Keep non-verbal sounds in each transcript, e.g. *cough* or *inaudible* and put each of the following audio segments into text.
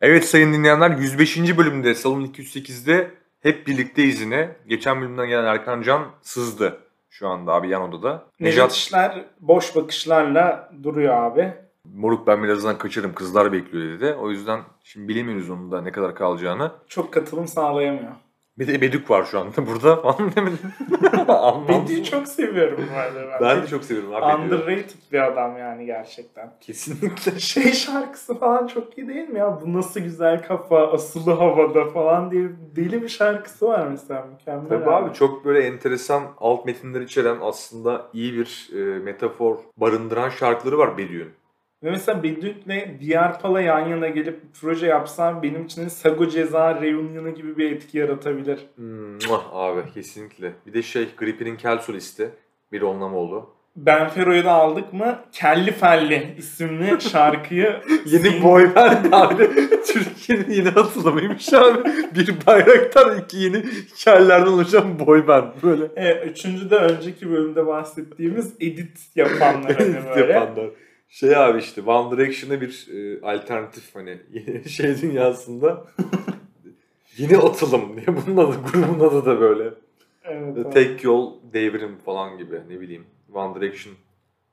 Evet sayın dinleyenler 105. bölümde Salon 208'de hep birlikteyiz yine. Geçen bölümden gelen Erkan Can sızdı şu anda abi yan odada. Nejat işler boş bakışlarla duruyor abi. Moruk ben birazdan kaçarım kızlar bekliyor dedi. O yüzden şimdi bilemiyoruz onun da ne kadar kalacağını. Çok katılım sağlayamıyor. Bir de Bedük var şu anda burada falan demedim. *laughs* Bedi'yi çok seviyorum bu arada. Ben de çok seviyorum abi Bedük'ü. Underrated bir adam yani gerçekten. Kesinlikle. *laughs* Şey şarkısı falan çok iyi değil mi ya? Bu nasıl güzel kafa, asılı havada falan diye deli bir şarkısı var mesela. Mükemmel. Tabii abi çok böyle enteresan alt metinler içeren aslında iyi bir e, metafor barındıran şarkıları var Bedük'ün. Ve mesela Bedük'le Diyarpala yan yana gelip proje yapsam benim için Sago Ceza Reunion'u gibi bir etki yaratabilir. Mwah abi kesinlikle. Bir de şey Gripper'in kel solisti. Bir Onlamoğlu. Benfero'yu da aldık mı Kelli Felli isimli şarkıyı *laughs* Yeni boy band abi. *laughs* Türkiye'nin yeni atılımıymış abi. Bir bayraktar iki yeni kellerden oluşan boy band böyle. E, üçüncü de önceki bölümde bahsettiğimiz edit yapanlar hani Edit böyle. yapanlar. Şey abi işte One Direction'a bir e, alternatif hani *laughs* şey dünyasında yeni atılım diye bunun adı grubun adı da böyle. Evet, abi. Tek yol devrim falan gibi ne bileyim. One Direction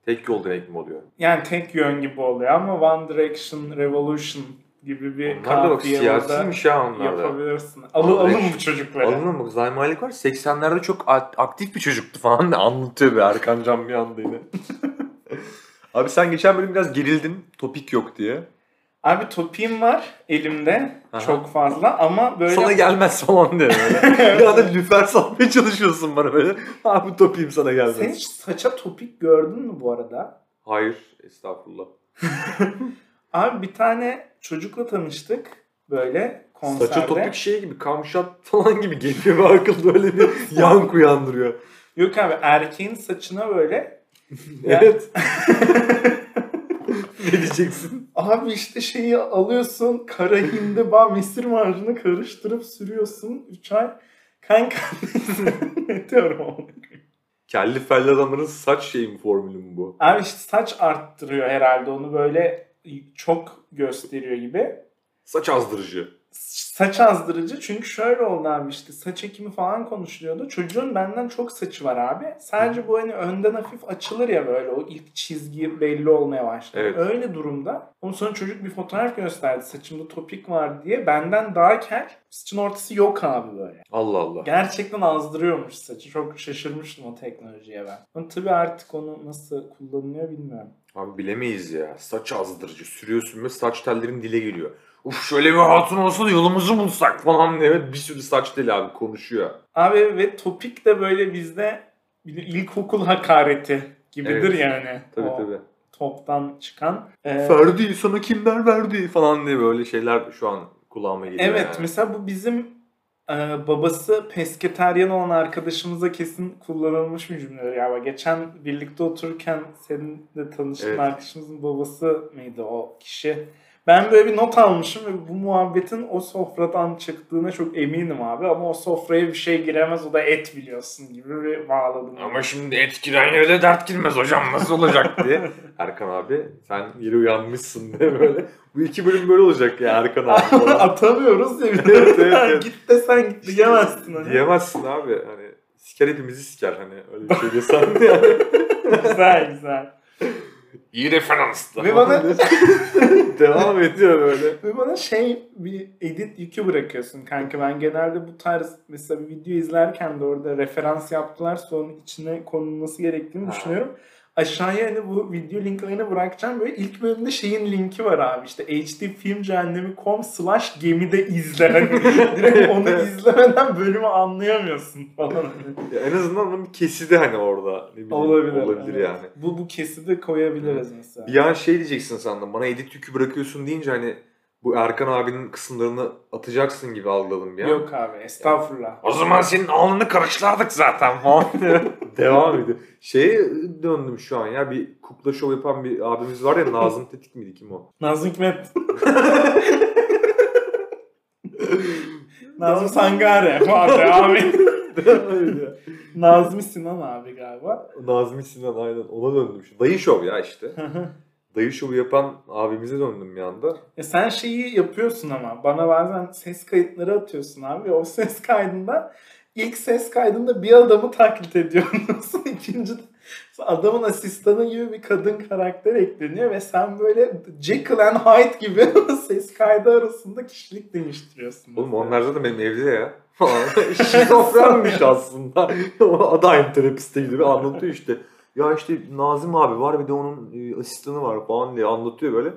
tek yol demek mi oluyor? Yani tek yön gibi oluyor ama One Direction Revolution gibi bir Onlar da bak siyasiymiş ha onlar da. yapabilirsin. Alın, alın bu çocukları. Alın mı? Zayn Malik var 80'lerde çok aktif bir çocuktu falan da anlatıyor bir Erkan Can bir anda yine. *laughs* Abi sen geçen bölüm biraz gerildin topik yok diye. Abi topiğim var elimde Aha. çok fazla ama böyle Sana gelmez falan diye böyle. *laughs* bir anda lüfer satmaya çalışıyorsun bana böyle. Abi topiyim sana gelmez. Sen hiç saça topik gördün mü bu arada? Hayır estağfurullah. *laughs* Abi bir tane çocukla tanıştık böyle konserde. Saça topik şey gibi kamşat falan gibi geliyor *laughs* ve akıl böyle bir yankı uyandırıyor. Yok abi erkeğin saçına böyle Ya- evet. *laughs* ne diyeceksin? Abi işte şeyi alıyorsun kara hindiba mesir macunu karıştırıp sürüyorsun 3 ay. Kanka *laughs* onu? Kelli felli adamların saç şeyin formülü mü bu? Abi işte saç arttırıyor herhalde onu böyle çok gösteriyor gibi. Saç azdırıcı. Saç azdırıcı çünkü şöyle oldu abi işte saç ekimi falan konuşuluyordu. Çocuğun benden çok saçı var abi. Sadece bu hani önden hafif açılır ya böyle o ilk çizgi belli olmaya başladı. Evet. Öyle durumda. Ondan sonra çocuk bir fotoğraf gösterdi saçımda topik var diye. Benden daha kel saçın ortası yok abi böyle. Allah Allah. Gerçekten azdırıyormuş saçı. Çok şaşırmıştım o teknolojiye ben. Ama tabii artık onu nasıl kullanılıyor bilmiyorum. Abi bilemeyiz ya. Saç azdırıcı. Sürüyorsun ve saç tellerin dile geliyor. Uf şöyle bir hatun olsa da yolumuzu bulsak falan diye. Bir sürü saç teli abi konuşuyor. Abi ve topik de böyle bizde bir ilkokul hakareti gibidir Evet. yani. Tabii o tabii. toptan çıkan. Ee, Ferdi sana kimler verdi falan diye böyle şeyler şu an kulağıma geliyor. evet yani. mesela bu bizim e, babası pesketeryan olan arkadaşımıza kesin kullanılmış bir cümledir. Ya bak geçen birlikte otururken seninle tanıştığın Evet. arkadaşımızın babası mıydı o kişi? Ben böyle bir not almışım ve bu muhabbetin o sofradan çıktığına çok eminim abi. Ama o sofraya bir şey giremez o da et biliyorsun gibi bir bağladım. Ama şimdi et giren yere de dert girmez hocam nasıl olacak diye. *laughs* Erkan abi sen yeni uyanmışsın diye böyle. Bu iki bölüm böyle olacak ya Erkan abi. falan. *laughs* Atamıyoruz ya bir de. Evet, evet, evet. *laughs* Git desen git diyemezsin. Hani. Diyemezsin abi hani siker hepimizi siker hani öyle bir şey desen yani. güzel güzel. İyi referans. Ve bana- *laughs* Devam ediyor böyle. Ve bana şey bir edit yükü bırakıyorsun kanka. Ben genelde bu tarz mesela bir video izlerken de orada referans yaptılar sonra içine konulması gerektiğini Ha. düşünüyorum. Aşağıya hani bu video linklerini bırakacağım. Böyle ilk bölümde şeyin linki var abi. İşte hdfilmcehennemi.com slash gemide izle. Hani *laughs* direkt onu izlemeden bölümü anlayamıyorsun falan. Ya en azından onun bir kesidi hani orada. Ne bileyim, Olabilir. Olabilir evet. yani. Bu, bu kesidi koyabiliriz mesela. Bir an şey diyeceksin sandım. Bana edit yükü bırakıyorsun deyince hani bu Erkan abinin kısımlarını atacaksın gibi algıladım an. Yok abi estağfurullah. O zaman senin alnını karışlardık zaten falan. *laughs* Devam ediyor. Şeye döndüm şu an ya bir kukla şov yapan bir abimiz var ya Nazım *laughs* Tetik miydi kim o? Nazım Hikmet. *laughs* Nazım Sangare abi abi. Nazmi Sinan abi galiba. Nazmi Sinan aynen ona döndüm. Dayı şov ya işte. Dayı şovu yapan abimize döndüm bir anda. Ya sen şeyi yapıyorsun ama bana bazen ses kayıtları atıyorsun abi. O ses kaydında ilk ses kaydında bir adamı taklit ediyorsun. *laughs* İkinci adamın asistanı gibi bir kadın karakter ekleniyor ve sen böyle Jekyll and Hyde gibi *laughs* ses kaydı arasında kişilik değiştiriyorsun. Oğlum onlar zaten benim evde ya. *laughs* Şizofrenmiş aslında. o da aynı terapiste gibi anlatıyor işte. Ya işte Nazım abi var bir de onun e, asistanı var falan diye anlatıyor böyle.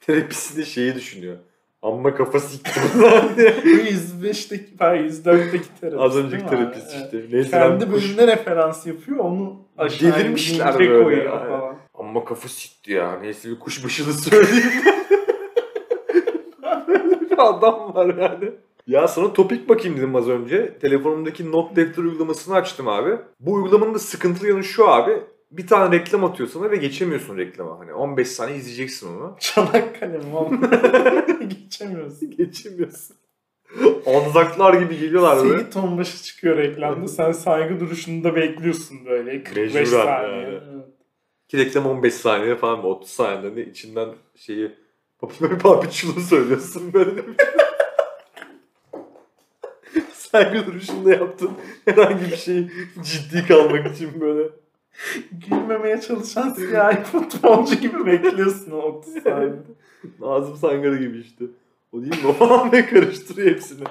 Terapisi de şeyi düşünüyor. Amma kafası siktim lan *laughs* diye. 105'teki, pardon 104'teki terapist. Az önceki terapist işte. Neyse Kendi bölümüne referans yapıyor onu aşağıya Delirmişler böyle yani. Amma kafa sikti ya. Neyse bir kuşbaşılı söyleyeyim. *laughs* Böyle bir adam var yani. Ya sana topik bakayım dedim az önce. Telefonumdaki not defter uygulamasını açtım abi. Bu uygulamanın da sıkıntılı yanı şu abi. Bir tane reklam atıyor sana ve geçemiyorsun reklama. Hani 15 saniye izleyeceksin onu. *laughs* Çanakkale oğlum? *laughs* Geçemiyorsun. Geçemiyorsun. Anzaklar gibi geliyorlar böyle. Seyit Onbaşı çıkıyor reklamda. Sen saygı duruşunda bekliyorsun böyle. 45 Mecburen saniye. yani. Evet. Ki reklam 15 saniye falan 30 saniyede içinden şeyi Papi Papiçulu söylüyorsun böyle. *laughs* Saygı duruşunda yaptın herhangi bir şeyi ciddi kalmak için böyle. Gülmemeye çalışan siyahi futbolcu gibi bekliyorsun o 30 saniye. *laughs* Nazım Sangarı gibi işte. O değil mi? O falan karıştırıyor hepsini.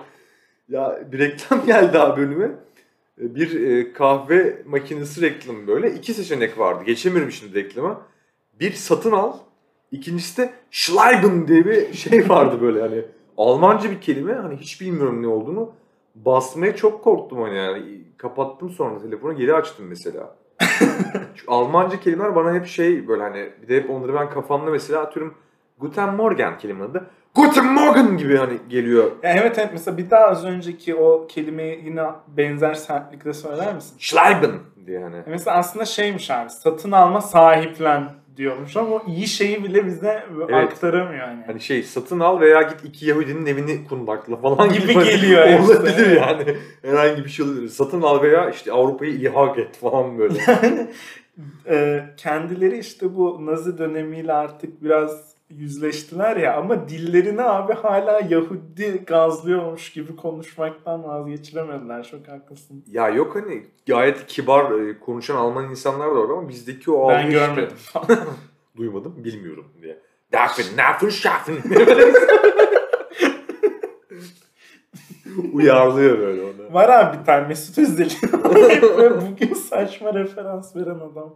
Ya bir reklam geldi abi önüme. E, Bir e, kahve makinesi reklamı böyle. iki seçenek vardı. Geçemiyorum şimdi reklama. Bir satın al. İkincisi de Schleiben diye bir şey vardı böyle hani. Almanca bir kelime. Hani hiç bilmiyorum ne olduğunu. Basmaya çok korktum hani yani. Kapattım sonra telefonu geri açtım mesela. Çünkü Almanca kelimeler bana hep şey böyle hani bir de hep onları ben kafamda mesela atıyorum Guten Morgen kelimenin adı. Guten Morgen gibi hani geliyor. Ya evet evet mesela bir daha az önceki o kelimeyi yine benzer sertlikle söyler misin? Schleiben diye hani. Mesela aslında şeymiş abi satın alma sahiplen diyormuş ama o iyi şeyi bile bize Evet. aktaramıyor yani. Hani şey satın al veya git iki Yahudinin evini kundakla falan Gibi gibi, hani geliyor *laughs* işte. Olabilir yani. Herhangi bir şey olabilir. Satın al veya işte Avrupa'yı ilhak et falan böyle. *laughs* Yani e, kendileri işte bu Nazi dönemiyle artık biraz yüzleştiler ya ama dillerini abi hala Yahudi gazlıyormuş gibi konuşmaktan vazgeçiremediler. Çok haklısın. ya yok hani gayet kibar e, konuşan Alman insanlar da var ama bizdeki o Ben işte- görmedim. *laughs* Duymadım bilmiyorum diye. Darf Nerven schaffen. Uyarlıyor böyle onu. Var abi bir tane Mesut Özdil. *laughs* Bugün saçma referans veren adam.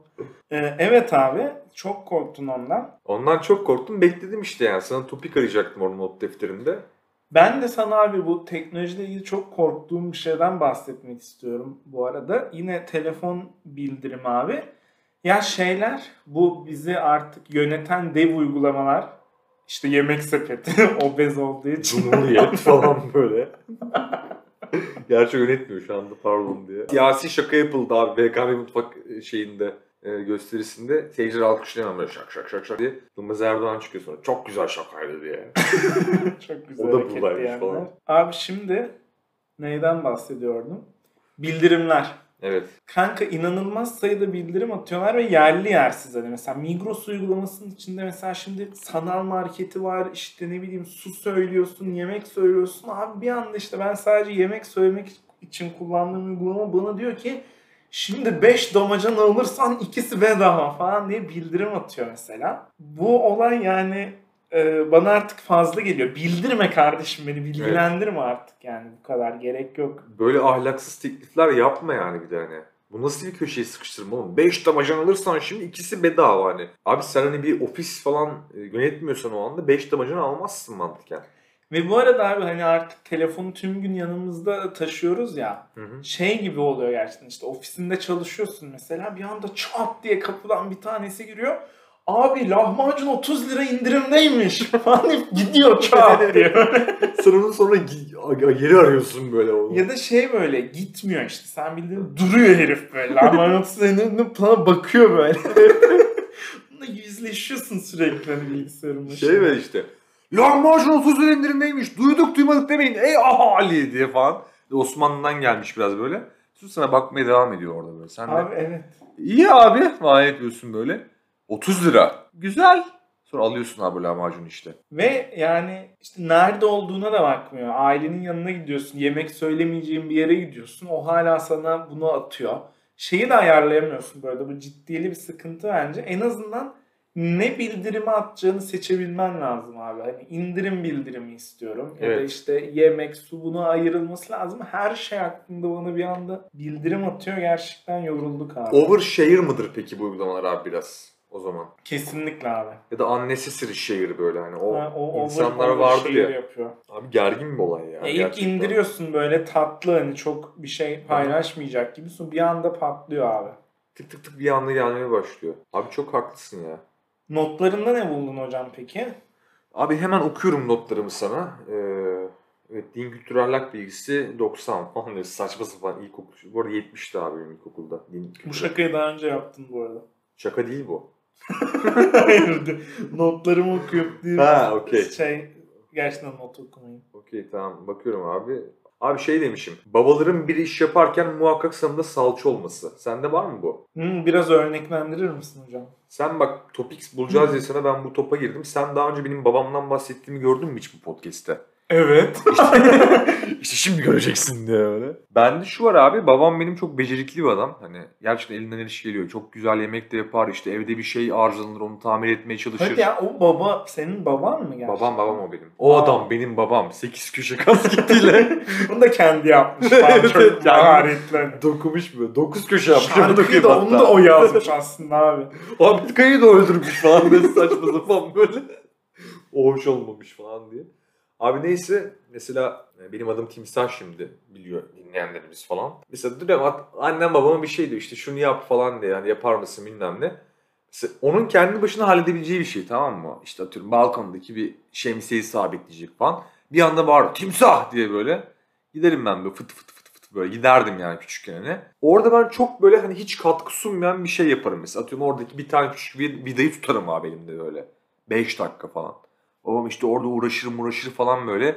E, evet abi çok korktun ondan. Ondan çok korktum. Bekledim işte yani. Sana topik arayacaktım orada not defterimde. Ben de sana abi bu teknolojiyle ilgili çok korktuğum bir şeyden bahsetmek istiyorum bu arada. Yine telefon bildirim abi. Ya şeyler bu bizi artık yöneten dev uygulamalar işte yemek sepeti *laughs* obez olduğu için. Cumhuriyet *laughs* falan böyle. Gerçi yönetmiyor şu anda pardon diye. Siyasi şaka yapıldı abi BKM mutfak şeyinde gösterisinde. Seyirciler alkışlayamam böyle şak şak şak şak diye. Yılmaz Erdoğan çıkıyor sonra. Çok güzel şakaydı diye. *laughs* çok güzel O da buradaymış diyenler. falan. Abi şimdi neyden bahsediyordum? Bildirimler. Evet. Kanka inanılmaz sayıda bildirim atıyorlar ve yerli yersiz hani mesela Migros uygulamasının içinde mesela şimdi sanal marketi var işte ne bileyim su söylüyorsun yemek söylüyorsun abi bir anda işte ben sadece yemek söylemek için kullandığım uygulama bana diyor ki şimdi 5 damacana alırsan ikisi bedava falan diye bildirim atıyor mesela. Bu olay yani e, bana artık fazla geliyor. Bildirme kardeşim beni bilgilendirme artık yani bu kadar gerek yok. Böyle ahlaksız teklifler yapma yani bir de hani. Bu nasıl bir köşeye sıkıştırma oğlum? 5 damacan alırsan şimdi ikisi bedava hani. Abi sen hani bir ofis falan e, yönetmiyorsan o anda 5 damacan almazsın mantıken. Ve bu arada abi hani artık telefonu tüm gün yanımızda taşıyoruz ya. Hı hı. Şey gibi oluyor gerçekten işte ofisinde çalışıyorsun mesela bir anda çat diye kapıdan bir tanesi giriyor. Abi lahmacun 30 lira indirimdeymiş *laughs* falan gidiyor çat *laughs* diye. Onu sonra geri arıyorsun böyle onu. ya da şey böyle gitmiyor işte sen bildiğin duruyor herif böyle. Lahmacun 30 lira indirimde falan bakıyor böyle. *laughs* Bununla yüzleşiyorsun sürekli hani bilgisayarın. Şey ver işte. Lahmacun 30 lira indirimdeymiş. Duyduk duymadık demeyin. Ey ahali diye falan. Osmanlı'dan gelmiş biraz böyle. Sus sana bakmaya devam ediyor orada böyle. Sen de Abi evet. iyi abi falan yapıyorsun böyle. 30 lira. Güzel. Sonra alıyorsun abi lahmacun işte. Ve yani işte nerede olduğuna da bakmıyor. Ailenin yanına gidiyorsun. Yemek söylemeyeceğin bir yere gidiyorsun. O hala sana bunu atıyor. Şeyi de ayarlayamıyorsun böyle. Bu ciddili bir sıkıntı bence. En azından ne bildirimi atacağını seçebilmen lazım abi. Hani indirim bildirimi istiyorum. Ya da Evet. işte yemek, su buna ayrılması lazım. Her şey hakkında bana bir anda bildirim atıyor. Gerçekten yorulduk abi. Overshare mıdır peki bu uygulamalar abi biraz o zaman? Kesinlikle abi. Ya da unnecessary share böyle hani o, Ha, o insanlar over- overshare ya. yapıyor. Abi gergin bir olay ya. Ya ilk gerçekten. indiriyorsun böyle tatlı hani çok bir şey paylaşmayacak gibi sonra bir anda patlıyor abi. Tık tık tık bir anda gelmeye başlıyor. Abi çok haklısın ya. Notlarında ne buldun hocam peki? Abi hemen okuyorum notlarımı sana. Ee, evet din kültür ahlak bilgisi 90 falan saçma sapan ilkokul. Bu arada 70'ti abi benim ilkokulda. Din kültür. Bu şakayı daha önce yaptın bu arada. Şaka değil bu. *laughs* Hayır. Notlarımı okuyup diye Ha, okey. şey gerçekten not okumayın. Okey tamam bakıyorum abi. Abi şey demişim. Babaların bir iş yaparken muhakkak sanında salça olması. Sende var mı bu? Hmm, biraz örneklendirir misin hocam? Sen bak topics bulacağız diye sana ben bu topa girdim. Sen daha önce benim babamdan bahsettiğimi gördün mü hiç bu podcast'te? Evet. *laughs* İşte şimdi göreceksin diye öyle. Bende şu var abi babam benim çok becerikli bir adam. Hani gerçekten elinden her iş geliyor. Çok güzel yemek de yapar işte evde bir şey arızalanır onu tamir etmeye çalışır. Hadi ya o baba senin baban mı gerçekten? Babam babam o benim. O Aa. adam benim babam. 8 köşe kasketiyle *laughs* Bunu da kendi yapmış. Evet, çok hani. dokumuş böyle. 9 köşe yapmış. Şarkıyı da onu da o yazmış aslında abi. *laughs* Abi Kayı da öldürmüş falan böyle saçma sapan böyle. O hoş olmamış falan diye. Abi neyse mesela e, benim adım Timsah şimdi biliyor dinleyenlerimiz falan. Mesela at- annem babama bir şey diyor işte şunu yap falan diye yani yapar mısın bilmem ne. Mesela onun kendi başına halledebileceği bir şey tamam mı? İşte atıyorum balkondaki bir şemsiyeyi sabitleyecek falan. Bir anda bağırıyor timsah diye böyle. Giderim ben böyle fıt fıt fıt fıt böyle giderdim yani küçükken hani. Orada ben çok böyle hani hiç katkı sunmayan bir şey yaparım mesela. Atıyorum oradaki bir tane küçük bir vidayı tutarım abi elimde böyle. 5 dakika falan. Babam işte orada uğraşır uğraşır falan böyle.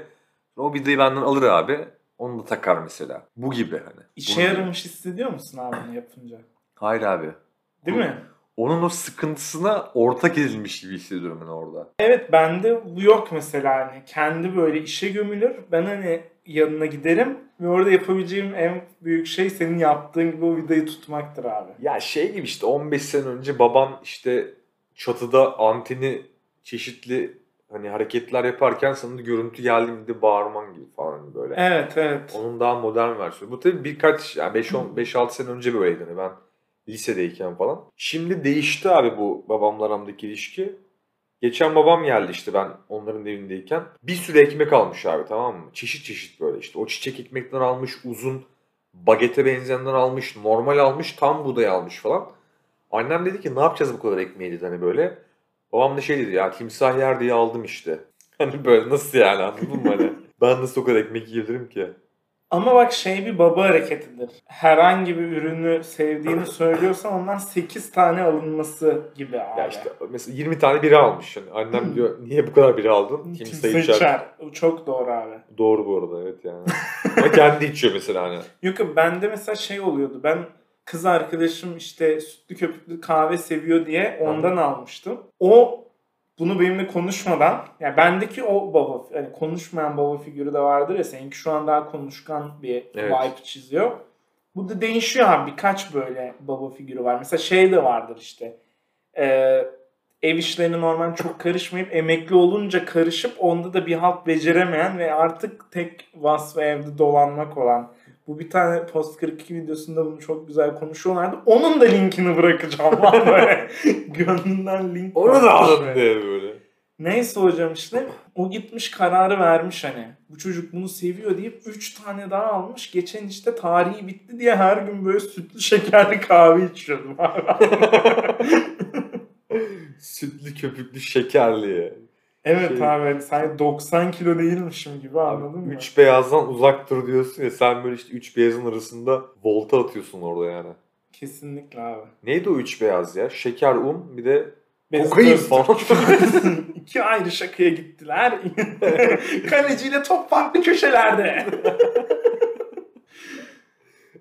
O vidayı benden alır abi. Onu da takar mesela. Bu gibi hani. İşe Bunu- yaramış hissediyor musun abi bunu yapınca? Hayır abi. Değil mi? Onun o sıkıntısına ortak edilmiş gibi hissediyorum ben orada. Evet bende bu yok mesela hani kendi böyle işe gömülür. Ben hani yanına giderim ve orada yapabileceğim en büyük şey senin yaptığın gibi o vidayı tutmaktır abi. Ya şey gibi işte 15 sene önce babam işte çatıda anteni çeşitli hani hareketler yaparken sana görüntü geldiğinde bağırman gibi falan böyle. Evet evet. Onun daha modern versiyonu. Bu tabii birkaç yani 5-6 sene önce böyleydi. Hani ben lisedeyken falan. Şimdi değişti abi bu babamla aramdaki ilişki. Geçen babam geldi işte ben onların evindeyken. Bir sürü ekmek almış abi tamam mı? Çeşit çeşit böyle işte. O çiçek ekmekten almış uzun bagete benzeyenden almış, normal almış, tam buğday almış falan. Annem dedi ki ne yapacağız bu kadar ekmeği dedi hani böyle. Babam da şey dedi ya timsah yer diye aldım işte. *laughs* Hani böyle nasıl yani anladın mı hani? *laughs* Ben nasıl o kadar ekmek yiyebilirim ki? Ama bak şey bir baba hareketidir. Herhangi bir ürünü sevdiğini *laughs* söylüyorsan ondan 8 tane alınması gibi abi. Ya işte mesela 20 tane bira almış. Yani annem diyor niye bu kadar bira aldın? Kimse, içer. içer. Çok doğru abi. Doğru bu arada evet yani. Ama kendi içiyor mesela hani. Yok yok bende mesela şey oluyordu. Ben kız arkadaşım işte sütlü köpüklü kahve seviyor diye ondan almıştım. O bunu benimle konuşmadan yani bendeki o baba hani konuşmayan baba figürü de vardır ya seninki şu an daha konuşkan bir Evet. vibe çiziyor. Bu da değişiyor abi birkaç böyle baba figürü var. Mesela şey de vardır işte. Ee, ev işlerine normal çok karışmayıp emekli olunca karışıp onda da bir halt beceremeyen ve artık tek vasfı evde dolanmak olan. Bu bir tane Post 42 videosunda bunu çok güzel konuşuyorlardı. Onun da linkini bırakacağım *laughs* böyle. Gönlünden link Onu da alın diye böyle. Neyse hocam işte o gitmiş kararı vermiş hani. Bu çocuk bunu seviyor deyip 3 tane daha almış. Geçen işte tarihi bitti diye her gün böyle sütlü şekerli kahve içiyordum. *laughs* *laughs* Sütlü köpüklü şekerli. Evet Şey- abi sanki 90 kilo değilmişim gibi anladın mı? Üç beyazdan uzak dur diyorsun ya sen böyle işte üç beyazın arasında volta atıyorsun orada yani. Kesinlikle abi. Neydi o üç beyaz ya? Şeker, un bir de Beyaz kokain falan. *laughs* İki ayrı şakaya gittiler. *laughs* Kaleciyle top farklı köşelerde.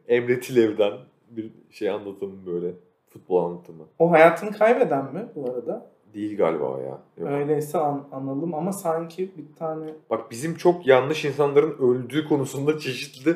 Emre Tilev'den bir şey anlatımı böyle. Futbol anlatımı. O hayatını kaybeden mi bu arada? Değil galiba ya. Yok. Öyleyse an- analım ama sanki bir tane Bak bizim çok yanlış insanların öldüğü konusunda çeşitli e,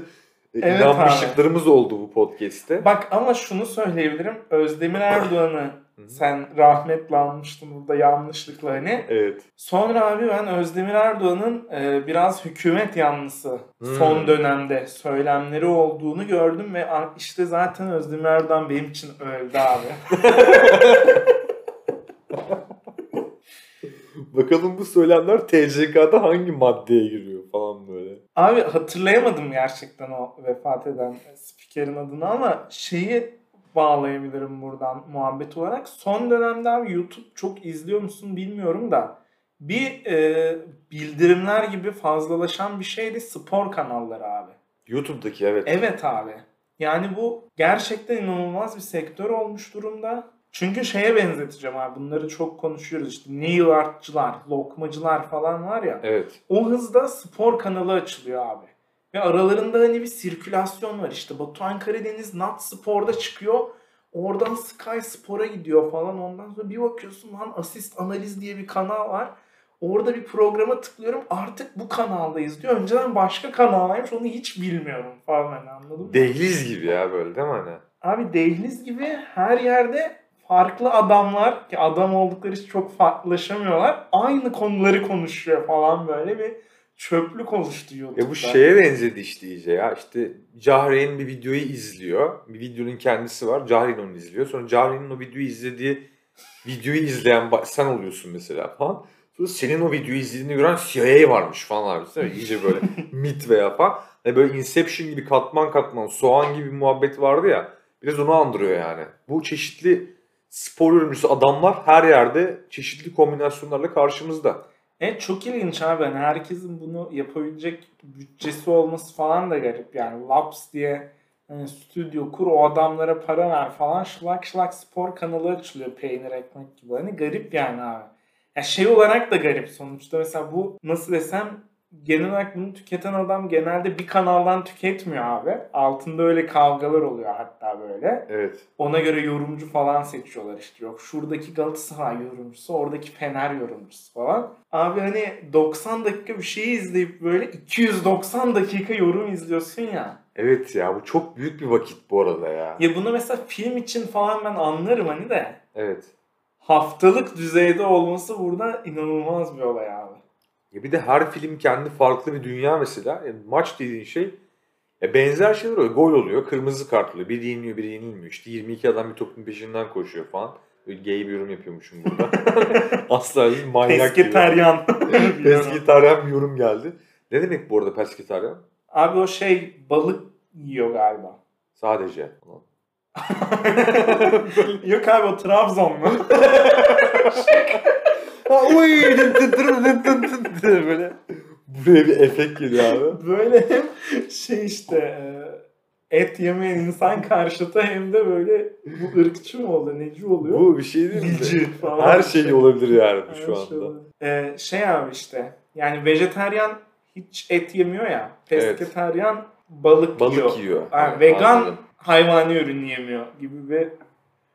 Evet inanmışlıklarımız oldu bu podcast'te. Bak ama şunu söyleyebilirim. Özdemir Erdoğan'ı sen rahmetle anmıştın burada yanlışlıkla hani. Evet. Sonra abi ben Özdemir Erdoğan'ın e, biraz hükümet yanlısı Hmm. son dönemde söylemleri olduğunu gördüm ve işte zaten Özdemir Erdoğan benim için öldü abi. *laughs* Bakalım bu söylemler TCK'da hangi maddeye giriyor falan böyle. Abi hatırlayamadım gerçekten o vefat eden spikerin adını ama şeyi bağlayabilirim buradan muhabbet olarak. Son dönemde abi YouTube çok izliyor musun bilmiyorum da bir e, bildirimler gibi fazlalaşan bir şeydi spor kanalları abi. YouTube'daki evet. Evet abi. Yani bu gerçekten inanılmaz bir sektör olmuş durumda. Çünkü şeye benzeteceğim abi. Bunları çok konuşuyoruz işte. Nail artçılar, lokmacılar falan var ya. Evet. O hızda spor kanalı açılıyor abi. Ve aralarında hani bir sirkülasyon var işte. Batuhan Karadeniz Nat Spor'da çıkıyor. Oradan Sky Spor'a gidiyor falan. Ondan sonra bir bakıyorsun lan asist analiz diye bir kanal var. Orada bir programa tıklıyorum. Artık bu kanaldayız diyor. Önceden başka kanaldaymış onu hiç bilmiyorum falan hani anladın mı? Dehliz gibi ya böyle değil mi hani? Abi dehliz gibi her yerde farklı adamlar ki adam oldukları için çok farklılaşamıyorlar. Aynı konuları konuşuyor falan böyle bir çöplük oluştu YouTube'da. Ya bu şeye benzedi işte iyice ya. İşte Cahre'nin bir videoyu izliyor. Bir videonun kendisi var. Cahre'nin onu izliyor. Sonra Cahre'nin o videoyu izlediği videoyu izleyen sen oluyorsun mesela falan. Sonra senin o videoyu izlediğini gören CIA varmış falan abi. Değil mi? İyice böyle *laughs* mit veya falan. Hani böyle Inception gibi katman katman soğan gibi muhabbet vardı ya. Biraz onu andırıyor yani. Bu çeşitli spor yorumcusu adamlar her yerde çeşitli kombinasyonlarla karşımızda. Evet çok ilginç abi. Yani herkesin bunu yapabilecek bütçesi olması falan da garip. Yani Labs diye hani stüdyo kur o adamlara para ver falan şılak şılak spor kanalı açılıyor peynir ekmek gibi. Hani garip yani abi. Ya şey olarak da garip sonuçta mesela bu nasıl desem genel olarak bunu tüketen adam genelde bir kanaldan tüketmiyor abi. Altında öyle kavgalar oluyor hatta böyle. Evet. Ona göre yorumcu falan seçiyorlar işte. Yok şuradaki Galatasaray yorumcusu, oradaki Fener yorumcusu falan. Abi hani 90 dakika bir şeyi izleyip böyle 290 dakika yorum izliyorsun ya. Evet ya bu çok büyük bir vakit bu arada ya. Ya bunu mesela film için falan ben anlarım hani de. Evet. Haftalık düzeyde olması burada inanılmaz bir olay abi. Ya bir de her film kendi farklı bir dünya mesela. Yani maç dediğin şey ya benzer şeyler oluyor. Gol oluyor, kırmızı kart oluyor. Biri yeniliyor, biri yenilmiyor. İşte 22 adam bir topun peşinden koşuyor falan. Böyle gay bir yorum yapıyormuşum burada. *laughs* Asla değil, manyak gibi. Pesketeryan. Biliyorum. *laughs* Pesketaryen bir yorum geldi. Ne demek bu arada pesketaryen? abi o şey balık yiyor galiba. Sadece. *laughs* Yok abi o Trabzonlu. Ha, uy, dın dın dın dın dın dın dın böyle. Buraya bir efekt geliyor abi. böyle hem şey işte e, et yemeyen insan karşıtı hem de böyle bu ırkçı mı oluyor, neci oluyor? Bu bir şey değil mi? Falan. Her şey olabilir yani Her şu şey anda. oluyor. E, şey abi işte yani vejeteryan hiç et yemiyor ya. Evet. Pesketeryan balık, yiyor. Balık yiyor. Ha, Evet, vegan anladım. hayvani ürün yemiyor gibi bir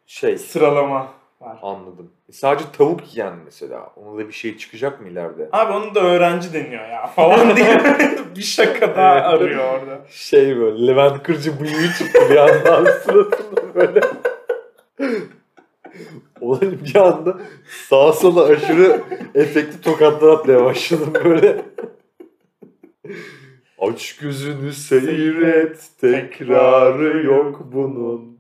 Şey sıralama var. anladım. E sadece tavuk yiyen mesela. Ona da bir şey çıkacak mı ileride? Abi onu da öğrenci deniyor ya falan diye *laughs* bir şaka daha Evet. arıyor orada. Şey böyle Levent Kırcı bıyığı çıktı bir anda *laughs* sırasında böyle. Olayın bir anda sağa sola aşırı efekli tokatlar atmaya başladım böyle. Aç gözünü seyret tekrarı yok bunun.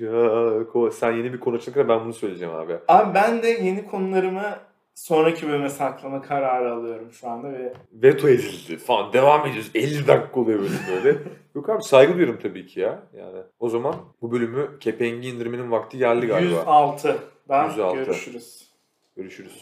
Olacak o. Sen yeni bir konu kadar ben bunu söyleyeceğim abi. Abi ben de yeni konularımı sonraki bölüme saklama kararı alıyorum şu anda ve Veto edildi falan devam ediyoruz. 50 dakika oluyor bölüm böyle. *laughs* Yok abi saygı duyuyorum tabii ki ya. Yani o zaman bu bölümü kepengi indirmenin vakti geldi galiba. 106'da 106. görüşürüz. Görüşürüz.